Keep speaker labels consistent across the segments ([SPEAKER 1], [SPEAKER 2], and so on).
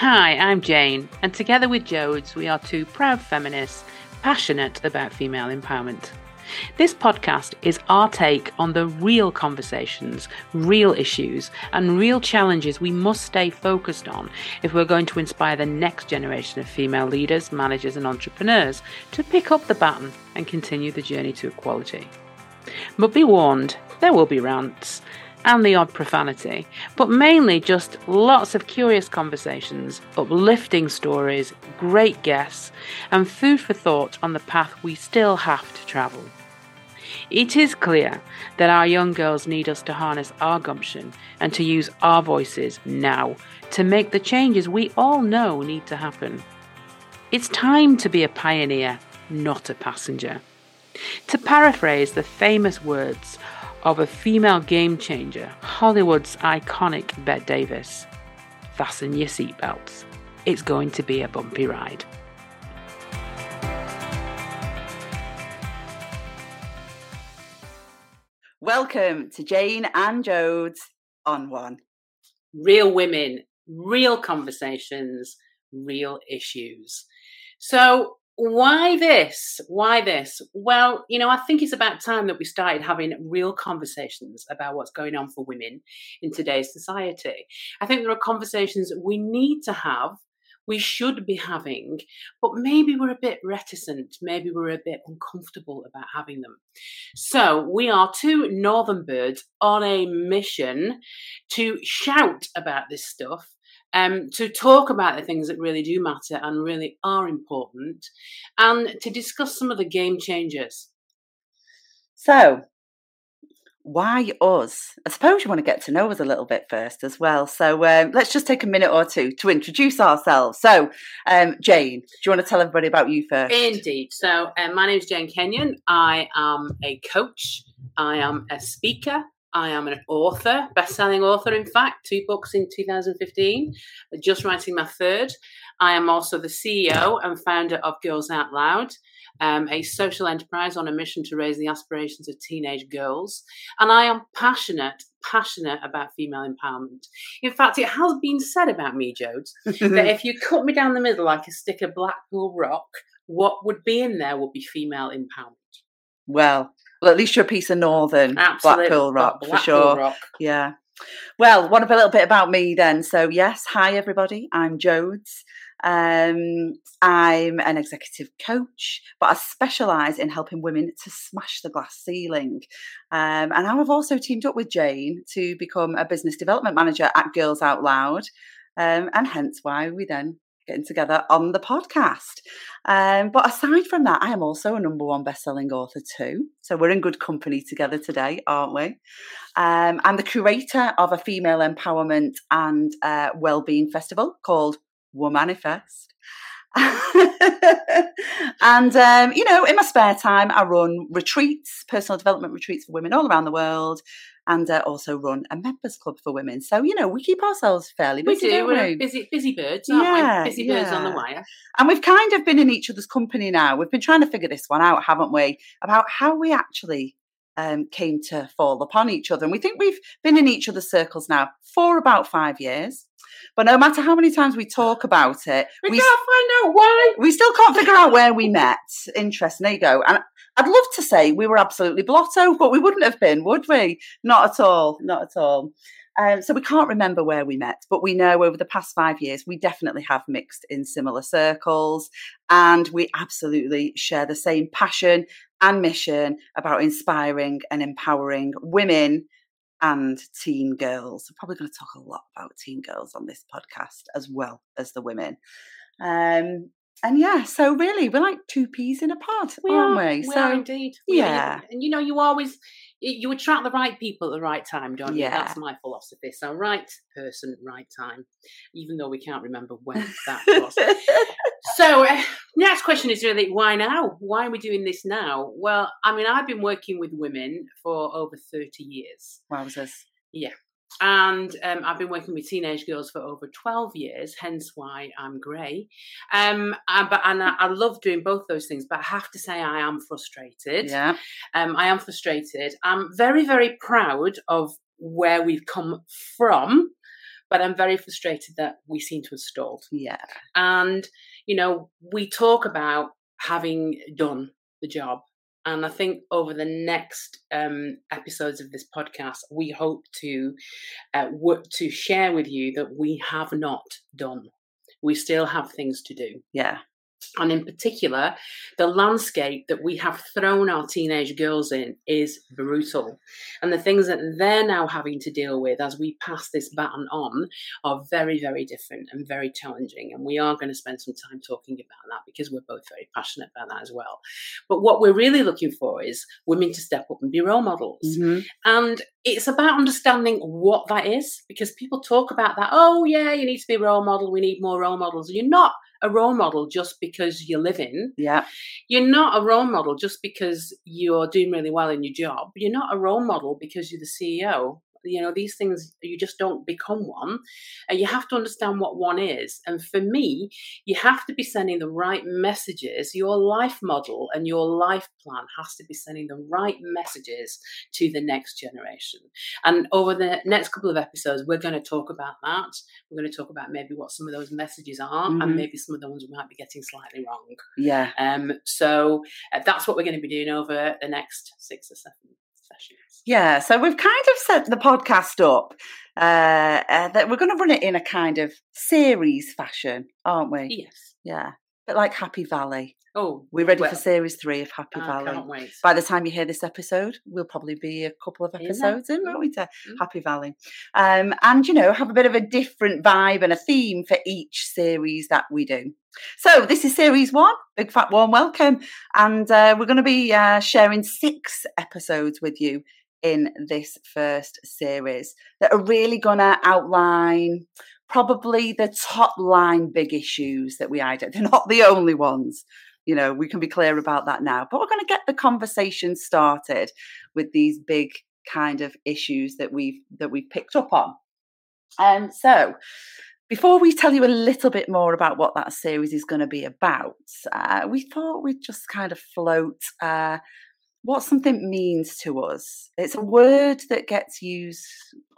[SPEAKER 1] Hi, I'm Jane, and together with Jodes, we are two proud feminists passionate about female empowerment. This podcast is our take on the real conversations, real issues, and real challenges we must stay focused on if we're going to inspire the next generation of female leaders, managers, and entrepreneurs to pick up the baton and continue the journey to equality. But be warned, there will be rants and the odd profanity, but mainly just lots of curious conversations, uplifting stories, great guests, and food for thought on the path we still have to travel. It is clear that our young girls need us to harness our gumption and to use our voices now to make the changes we all know need to happen. It's time to be a pioneer, not a passenger. To paraphrase the famous words of a female game changer, Hollywood's iconic Bette Davis, fasten your seatbelts. It's going to be a bumpy ride.
[SPEAKER 2] Welcome to Jane and Jodes on One.
[SPEAKER 1] Real women, real conversations, real issues. So, why this? Why this? Well, you know, I think it's about time that we started having real conversations about what's going on for women in today's society. I think there are conversations we need to have we should be having, but maybe we're a bit reticent, maybe we're a bit uncomfortable about having them. So, we are two northern birds on a mission to shout about this stuff. Um, to talk about the things that really do matter and really are important, and to discuss some of the game changers.
[SPEAKER 2] So, why us? I suppose you want to get to know us a little bit first as well. So um, let's just take a minute or two to introduce ourselves. So, um, Jane, do you want to tell everybody about you first?
[SPEAKER 1] Indeed. So, um, my name is Jane Kenyon. I am a coach, I am a speaker. I am an author, best-selling author, in fact, two books in 2015, just writing my third. I am also the CEO and founder of Girls Out Loud, um, a social enterprise on a mission to raise the aspirations of teenage girls. And I am passionate, passionate about female empowerment. In fact, it has been said about me, Jodes, that if you cut me down the middle like a stick of Blackpool rock, what would be in there would be female empowerment.
[SPEAKER 2] Well, well, at least you're a piece of northern
[SPEAKER 1] Absolutely.
[SPEAKER 2] Blackpool rock
[SPEAKER 1] Blackpool
[SPEAKER 2] for sure.
[SPEAKER 1] Rock.
[SPEAKER 2] Yeah. Well, what about a little bit about me then? So, yes, hi everybody. I'm Jodes. Um, I'm an executive coach, but I specialise in helping women to smash the glass ceiling. Um, and I've also teamed up with Jane to become a business development manager at Girls Out Loud, um, and hence why we then getting together on the podcast. Um, but aside from that, I am also a number one best-selling author too. So we're in good company together today, aren't we? Um, I'm the curator of a female empowerment and uh, well-being festival called Womanifest. and um, you know, in my spare time, I run retreats, personal development retreats for women all around the world, and uh, also run a members club for women. So you know, we keep ourselves fairly
[SPEAKER 1] We
[SPEAKER 2] busy.
[SPEAKER 1] do.
[SPEAKER 2] don't
[SPEAKER 1] We're
[SPEAKER 2] we?
[SPEAKER 1] busy, busy birds, aren't
[SPEAKER 2] Yeah,
[SPEAKER 1] we? Busy birds on the wire.
[SPEAKER 2] And we've kind of been in each other's company now. We've been trying to figure this one out, haven't we? About how we actually um, came to fall upon each other. And we think we've been in each other's circles now for about five years. But no matter how many times we talk about it,
[SPEAKER 1] We,
[SPEAKER 2] we,
[SPEAKER 1] can't find out why.
[SPEAKER 2] we still can't figure out where we met. Interesting. There you go. And I'd love to say we were absolutely blotto, but we wouldn't have been, would we? Not at all. Not at all. Um, so we can't remember where we met, but we know over the past five years we definitely have mixed in similar circles, and we absolutely share the same passion and mission about inspiring and empowering women and teen girls. We're probably going to talk a lot about teen girls on this podcast as well as the women. Um, and yeah, so really, we're like two peas in a pod,
[SPEAKER 1] We
[SPEAKER 2] aren't
[SPEAKER 1] are.
[SPEAKER 2] we?
[SPEAKER 1] We
[SPEAKER 2] so
[SPEAKER 1] are indeed. We are.
[SPEAKER 2] yeah.
[SPEAKER 1] And you know, you always you attract the right people at the right time, don't you?
[SPEAKER 2] Yeah.
[SPEAKER 1] That's my philosophy. So right person, right time. Even though we can't remember when that was. So, uh, next question is really why now? Why are we doing this now? Well, I mean, I've been working with women for over 30 years.
[SPEAKER 2] Wowzers.
[SPEAKER 1] And um, I've been working with teenage girls for over 12 years, hence why I'm grey. Um, and, but, and I, I love doing both those things, but I have to say I am frustrated.
[SPEAKER 2] Yeah.
[SPEAKER 1] Um, I am frustrated. I'm very, very proud of where we've come from, but I'm very frustrated that we seem to have stalled.
[SPEAKER 2] Yeah.
[SPEAKER 1] And, you know, we talk about having done the job. And I think over the next um, episodes of this podcast, we hope to uh, work to share with you that we have not done. We still have things to do.
[SPEAKER 2] Yeah.
[SPEAKER 1] And in particular, the landscape that we have thrown our teenage girls in is brutal. And the things that they're now having to deal with as we pass this baton on are very, very different and very challenging. And we are going to spend some time talking about that because we're both very passionate about that as well. But what we're really looking for is women to step up and be role models.
[SPEAKER 2] Mhm.
[SPEAKER 1] And it's about understanding what that is because people talk about that. Oh, yeah, you need to be a role model. We need more role models. You're not a role model just because you're living.
[SPEAKER 2] Yeah.
[SPEAKER 1] You're not a role model just because you're doing really well in your job. You're not a role model because you're the CEO. You know, these things, you just don't become one. And you have to understand what one is. And for me, you have to be sending the right messages. Your life model and your life plan has to be sending the right messages to the next generation. And over the next couple of episodes, we're going to talk about that. We're going to talk about maybe what some of those messages are
[SPEAKER 2] Mhm.
[SPEAKER 1] and maybe some of the ones we might be getting slightly wrong.
[SPEAKER 2] Yeah.
[SPEAKER 1] Um, so uh, that's what we're going to be doing over the next six or seven.
[SPEAKER 2] Yeah, so we've kind of set the podcast up uh, uh, that we're going to run it in a kind of series fashion, aren't we?
[SPEAKER 1] Yes.
[SPEAKER 2] Yeah, bit like Happy Valley.
[SPEAKER 1] Oh,
[SPEAKER 2] We're ready
[SPEAKER 1] well,
[SPEAKER 2] for series three of Happy
[SPEAKER 1] I
[SPEAKER 2] Valley.
[SPEAKER 1] can't wait.
[SPEAKER 2] By the time you hear this episode, we'll probably be a couple of episodes in, won't we? To
[SPEAKER 1] Mm.
[SPEAKER 2] Happy Valley, um, and you know, have a bit of a different vibe and a theme for each series that we do. So this is series one, big fat warm welcome, and uh, we're going to be uh, sharing six episodes with you in this first series that are really going to outline probably the top line big issues that we identify. They're not the only ones. You know, we can be clear about that now. But we're going to get the conversation started with these big kind of issues that we've that we've picked up on. And so, before we tell you a little bit more about what that series is going to be about, uh, we thought we'd just kind of float uh, what something means to us. It's a word that gets used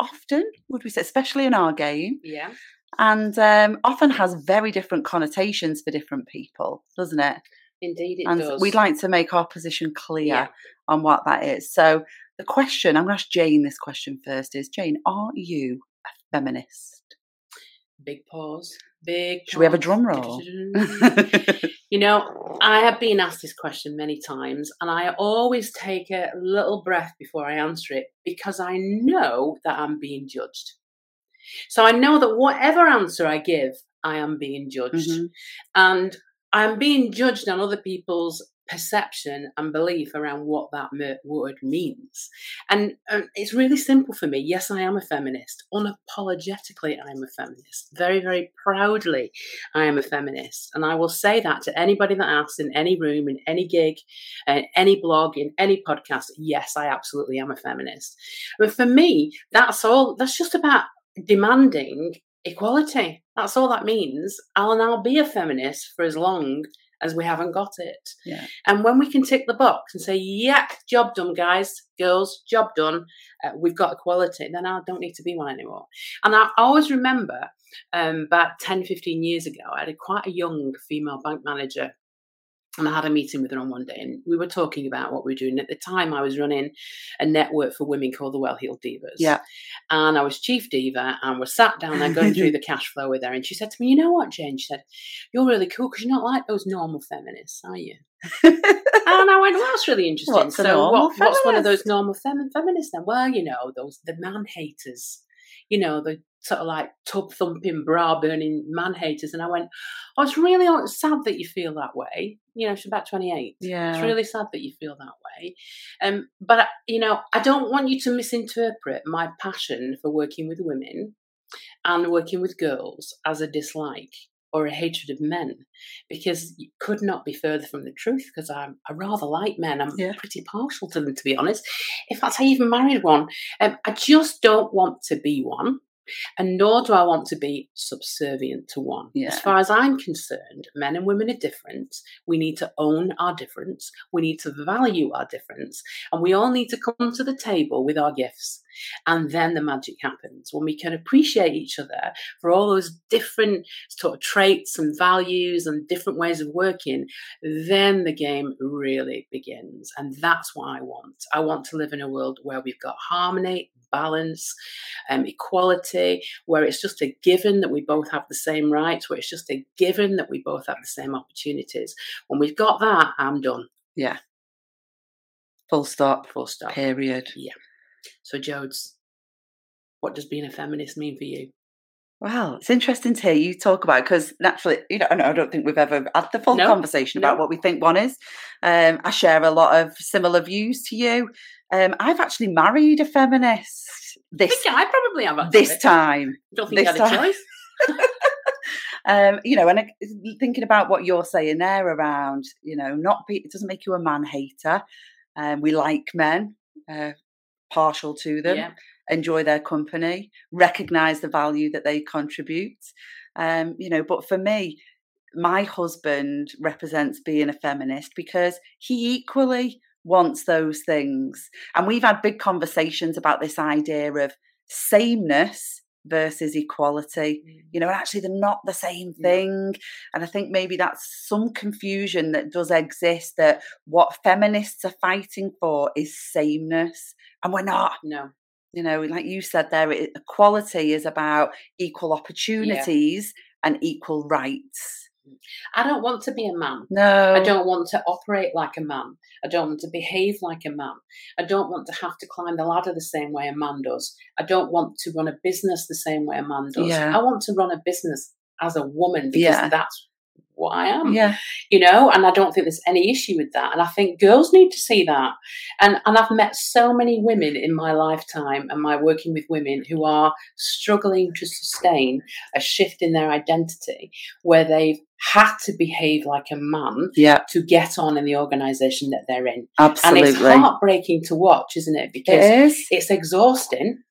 [SPEAKER 2] often, would we say, especially in our game,
[SPEAKER 1] Yeah.
[SPEAKER 2] and um, often has very different connotations for different people, doesn't it?
[SPEAKER 1] Indeed, it
[SPEAKER 2] and
[SPEAKER 1] does.
[SPEAKER 2] we'd like to make our position clear
[SPEAKER 1] Yeah.
[SPEAKER 2] on what that is. So, the question I'm going to ask Jane this question first is Jane, are you a feminist?
[SPEAKER 1] big pause. Big.
[SPEAKER 2] Should we have a drum roll?
[SPEAKER 1] You know, I have been asked this question many times, and I always take a little breath before I answer it because I know that I'm being judged. So I know that whatever answer I give, I am being judged.
[SPEAKER 2] Mhm.
[SPEAKER 1] And I'm being judged on other people's perception and belief around what that word means. And, and it's really simple for me. Yes, I am a feminist. Unapologetically, I'm a feminist. Very, very proudly, I am a feminist. And I will say that to anybody that asks in any room, in any gig, uh, any blog, in any podcast. Yes, I absolutely am a feminist. But for me, that's all, that's just about demanding equality. That's all that means. I'll now be a feminist for as long as we haven't got it.
[SPEAKER 2] Yeah.
[SPEAKER 1] And when we can tick the box and say, yeah, job done, guys, girls, job done, uh, we've got equality, then I don't need to be one anymore. And I always remember um, about 10, 15 years ago, I had a, quite a young female bank manager. And I had a meeting with her on one day, and we were talking about what we were doing. At the time, I was running a network for women called the Well Heeled Divas.
[SPEAKER 2] Yeah.
[SPEAKER 1] And I was chief diva, and we're sat down there going through the cash flow with her. And she said to me, You know what, Jane? She said, You're really cool because you're not like those normal feminists, are you? And I went, well, that's really interesting.
[SPEAKER 2] What's
[SPEAKER 1] so, what, what's one of those normal fem- feminists then? Well, you know, those the man haters, you know, the sort of like tub thumping, bra burning man haters. And I went, oh, it's really sad that you feel that way. You know, she's about 28.
[SPEAKER 2] yeah.
[SPEAKER 1] It's really sad that you feel that way. Um, but, you know, I don't want you to misinterpret my passion for working with women and working with girls as a dislike or a hatred of men because it could not be further from the truth because I'm, I rather like men. I'm
[SPEAKER 2] Yeah.
[SPEAKER 1] pretty partial to them, to be honest. In fact, I even married one. Um, I just don't want to be one. And nor do I want to be subservient to one.
[SPEAKER 2] Yeah.
[SPEAKER 1] As far as I'm concerned, men and women are different. We need to own our difference. We need to value our difference. And we all need to come to the table with our gifts. And then the magic happens when we can appreciate each other for all those different sort of traits and values and different ways of working. Then the game really begins. And that's what I want. I want to live in a world where we've got harmony, balance, um, equality, where it's just a given that we both have the same rights, where it's just a given that we both have the same opportunities. When we've got that, I'm done.
[SPEAKER 2] Yeah. Full stop.
[SPEAKER 1] Full stop.
[SPEAKER 2] Period.
[SPEAKER 1] Yeah. So, Jodes, what does being a feminist mean for you?
[SPEAKER 2] Well, it's interesting to hear you talk about because naturally, you know, I don't think we've ever had the full
[SPEAKER 1] No,
[SPEAKER 2] conversation about
[SPEAKER 1] no.
[SPEAKER 2] what we think one is. Um, I share a lot of similar views to you. Um, I've actually married a feminist
[SPEAKER 1] I
[SPEAKER 2] this
[SPEAKER 1] think I probably have actually.
[SPEAKER 2] this time.
[SPEAKER 1] don't think
[SPEAKER 2] this
[SPEAKER 1] you had a
[SPEAKER 2] time.
[SPEAKER 1] choice.
[SPEAKER 2] um, you know, and I, thinking about what you're saying there around, you know, not be, it doesn't make you a man hater. Um, we like men, uh, partial to them,
[SPEAKER 1] Yeah.
[SPEAKER 2] enjoy their company, recognize the value that they contribute. Um, you know, but for me, my husband represents being a feminist because he equally wants those things. And we've had big conversations about this idea of sameness versus equality you know, actually they're not the same
[SPEAKER 1] Yeah.
[SPEAKER 2] thing. And I think maybe that's some confusion that does exist that what feminists are fighting for is sameness. And we're not,
[SPEAKER 1] No.
[SPEAKER 2] you know, like you said there, equality is about equal opportunities and equal rights. Mm.
[SPEAKER 1] I don't want to be a man.
[SPEAKER 2] No.
[SPEAKER 1] I don't want to operate like a man. I don't want to behave like a man. I don't want to have to climb the ladder the same way a man does. I don't want to run a business the same way a man does.
[SPEAKER 2] Yeah.
[SPEAKER 1] I want to run a business as a woman because
[SPEAKER 2] Yeah.
[SPEAKER 1] that's what I am.
[SPEAKER 2] Yeah.
[SPEAKER 1] You know, and I don't think there's any issue with that. And I think girls need to see that. And and I've met so many women in my lifetime and my working with women who are struggling to sustain a shift in their identity where they've had to behave like a man
[SPEAKER 2] Yeah.
[SPEAKER 1] to get on in the organization that they're in. And
[SPEAKER 2] Absolutely.
[SPEAKER 1] it's heartbreaking to watch, isn't it? Because
[SPEAKER 2] it is.
[SPEAKER 1] it's exhausting.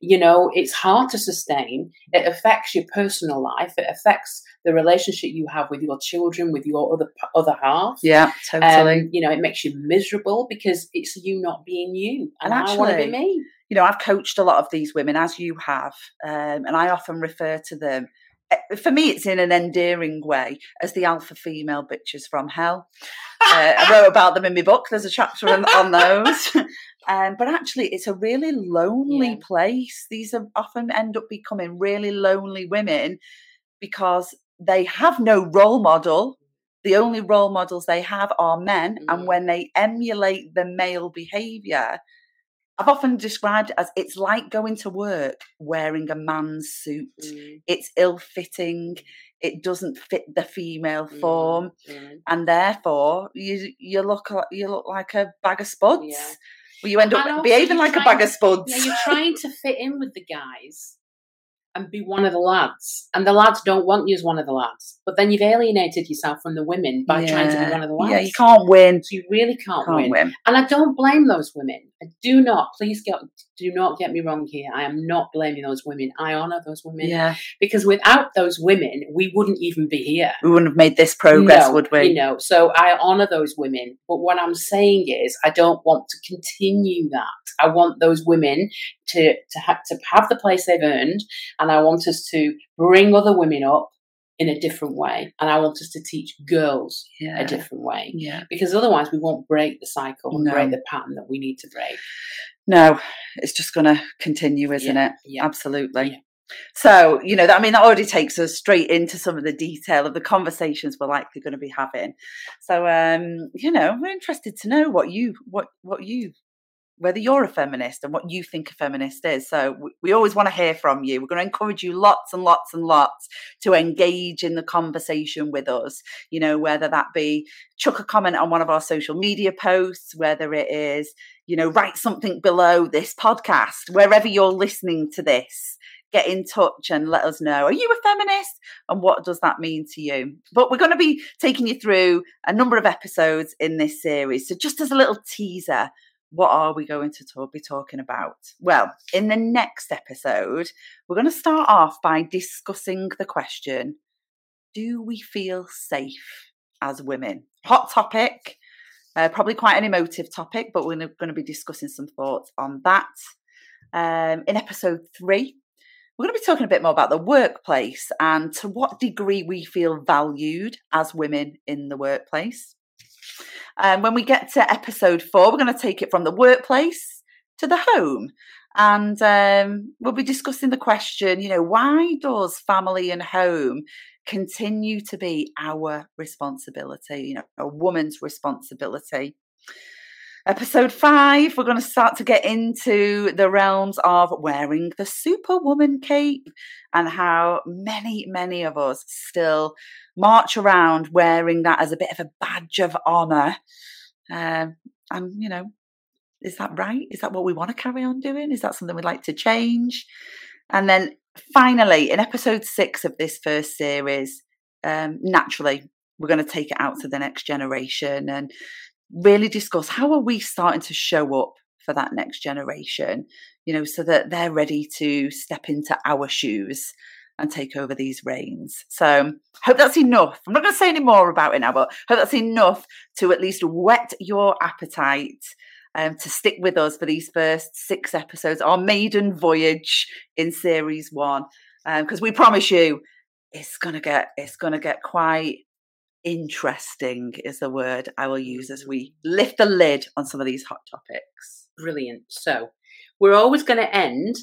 [SPEAKER 1] You know, it's hard to sustain. It affects your personal life. It affects the relationship you have with your children, with your other other half.
[SPEAKER 2] Yeah, totally.
[SPEAKER 1] Um, you know, it makes you miserable because it's you not being you, and,
[SPEAKER 2] And
[SPEAKER 1] I want to be
[SPEAKER 2] actually-
[SPEAKER 1] me.
[SPEAKER 2] you know, I've coached a lot of these women, as you have, um, and I often refer to them. eh, For me, it's in an endearing way as the alpha female bitches from hell. Uh, I wrote about them in my book. There's a chapter on, on those. Um, but actually, it's a really lonely
[SPEAKER 1] Yeah.
[SPEAKER 2] place. These are often end up becoming really lonely women because they have no role model. The only role models they have are men.
[SPEAKER 1] Mm.
[SPEAKER 2] And when they emulate the male behavior, I've often described it as it's like going to work wearing a man's suit.
[SPEAKER 1] Mm,
[SPEAKER 2] It's ill fitting. It doesn't fit the female
[SPEAKER 1] mm,
[SPEAKER 2] form,
[SPEAKER 1] mm.
[SPEAKER 2] and therefore you you look like, you look like a bag of spuds.
[SPEAKER 1] Yeah.
[SPEAKER 2] Well, you end up behaving like a bag of spuds.
[SPEAKER 1] Yeah, you're trying to fit in with the guys and be one of the lads, and the lads don't want you as one of the lads. But then you've alienated yourself from the women by trying to be one of the lads.
[SPEAKER 2] Yeah, you can't win.
[SPEAKER 1] You really can't,
[SPEAKER 2] Can't
[SPEAKER 1] win.
[SPEAKER 2] win.
[SPEAKER 1] And I don't blame those women. I do not. Please get, do not get me wrong here. I am not blaming those women. I honour those women
[SPEAKER 2] Yeah,
[SPEAKER 1] because without those women, we wouldn't even be here.
[SPEAKER 2] we wouldn't have made this progress,
[SPEAKER 1] No,
[SPEAKER 2] would we?
[SPEAKER 1] You know, so I honour those women. But what I'm saying is, I don't want to continue that. I want those women to to have to have the place they've earned, and I want us to bring other women up in a different way, and I want us to teach girls
[SPEAKER 2] yeah,
[SPEAKER 1] a different way.
[SPEAKER 2] yeah.
[SPEAKER 1] Because otherwise, we won't break the cycle and
[SPEAKER 2] No.
[SPEAKER 1] break the pattern that we need to break.
[SPEAKER 2] No, it's just going to continue, isn't
[SPEAKER 1] Yeah,
[SPEAKER 2] it?
[SPEAKER 1] yeah.
[SPEAKER 2] Absolutely. So, you know, that, I mean, that already takes us straight into some of the detail of the conversations we're likely going to be having. So, um, you know, we're interested to know what you, what, what you, whether you're a feminist and what you think a feminist is. So, we, always want to hear from you. We're going to encourage you lots and lots and lots to engage in the conversation with us. You know, whether that be chuck a comment on one of our social media posts, whether it is, you know, write something below this podcast, wherever you're listening to this get in touch and let us know are you a feminist and what does that mean to you but we're going to be taking you through a number of episodes in this series so just as a little teaser what are we going to talk, be talking about? Well, in the next episode, we're going to start off by discussing the question Do we feel safe as women? Hot topic, uh, probably quite an emotive topic, but we're going to be discussing some thoughts on that. Um, in episode three, we're going to be talking a bit more about the workplace and to what degree we feel valued as women in the workplace. And um, when we get to episode four, we're going to take it from the workplace to the home. And um, we'll be discussing the question, you know, why does family and home continue to be our responsibility, you know, a woman's responsibility? Episode five, we're going to start to get into the realms of wearing the superwoman cape and how many, many of us still march around wearing that as a bit of a badge of honour. Um, and, you know, is that right? Is that what we want to carry on doing? Is that something we'd like to change? And then finally, in episode six of this first series, um, naturally, we're going to take it out to the next generation and really discuss how are we starting to show up for that next generation, you know, so that they're ready to step into our shoes and take over these reins. So hope that's enough. I'm not going to say any more about it now, but hope that's enough to at least whet your appetite um, to stick with us for these first six episodes, our maiden voyage in series one. Because um, we promise you, it's gonna get it's gonna get quite interesting is the word I will use as we lift the lid on some of these hot topics.
[SPEAKER 1] Brilliant. So we're always going to end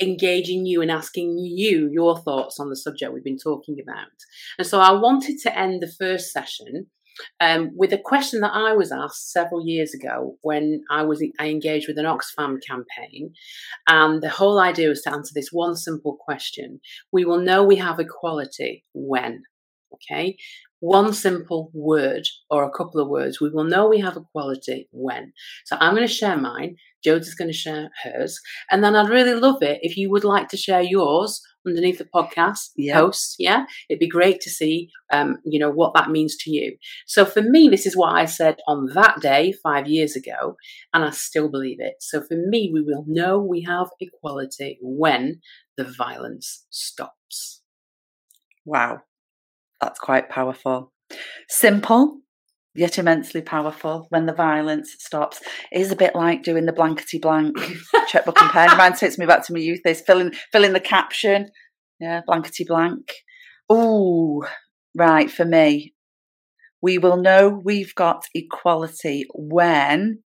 [SPEAKER 1] engaging you and asking you your thoughts on the subject we've been talking about. And so I wanted to end the first session um, with a question that I was asked several years ago when I was I engaged with an Oxfam campaign, and the whole idea was to answer this one simple question: We will know we have equality when. Okay, one simple word or a couple of words, we will know we have equality when. So I'm going to share mine. Jodes going to share hers. And then I'd really love it if you would like to share yours underneath the podcast yeah. post. Yeah. It'd be great to see, um, you know, what that means to you. So for me, this is what I said on that day five years ago, and I still believe it. So for me, we will know we have equality when the violence stops.
[SPEAKER 2] Wow. That's quite powerful. Simple, yet immensely powerful when the violence stops. It is a bit like doing the blankety blank checkbook and pen. Reminds takes me back to my youth. This filling filling the caption. Yeah, blankety blank. Oh, right. For me, we will know we've got equality when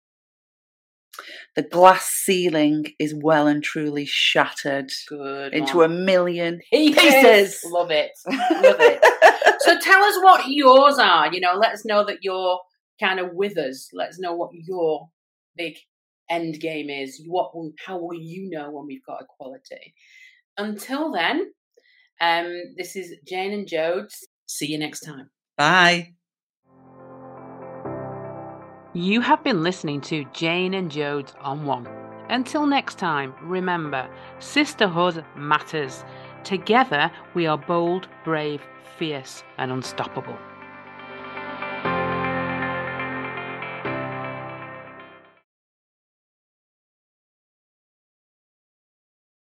[SPEAKER 2] the glass ceiling is well and truly shattered
[SPEAKER 1] Good
[SPEAKER 2] into a million
[SPEAKER 1] pieces.
[SPEAKER 2] pieces.
[SPEAKER 1] Love it. Love it. so tell us what yours are. You know, let us know that you're kind of with us. Let us know what your big end game is. What will, how will you know when we've got equality? Until then, um, this is Jane and Jodes. See you next time.
[SPEAKER 2] Bye.
[SPEAKER 1] You have been listening to Jane and Jodes on One. Until next time, remember, sisterhood matters. Together, we are bold, brave, fierce, and unstoppable.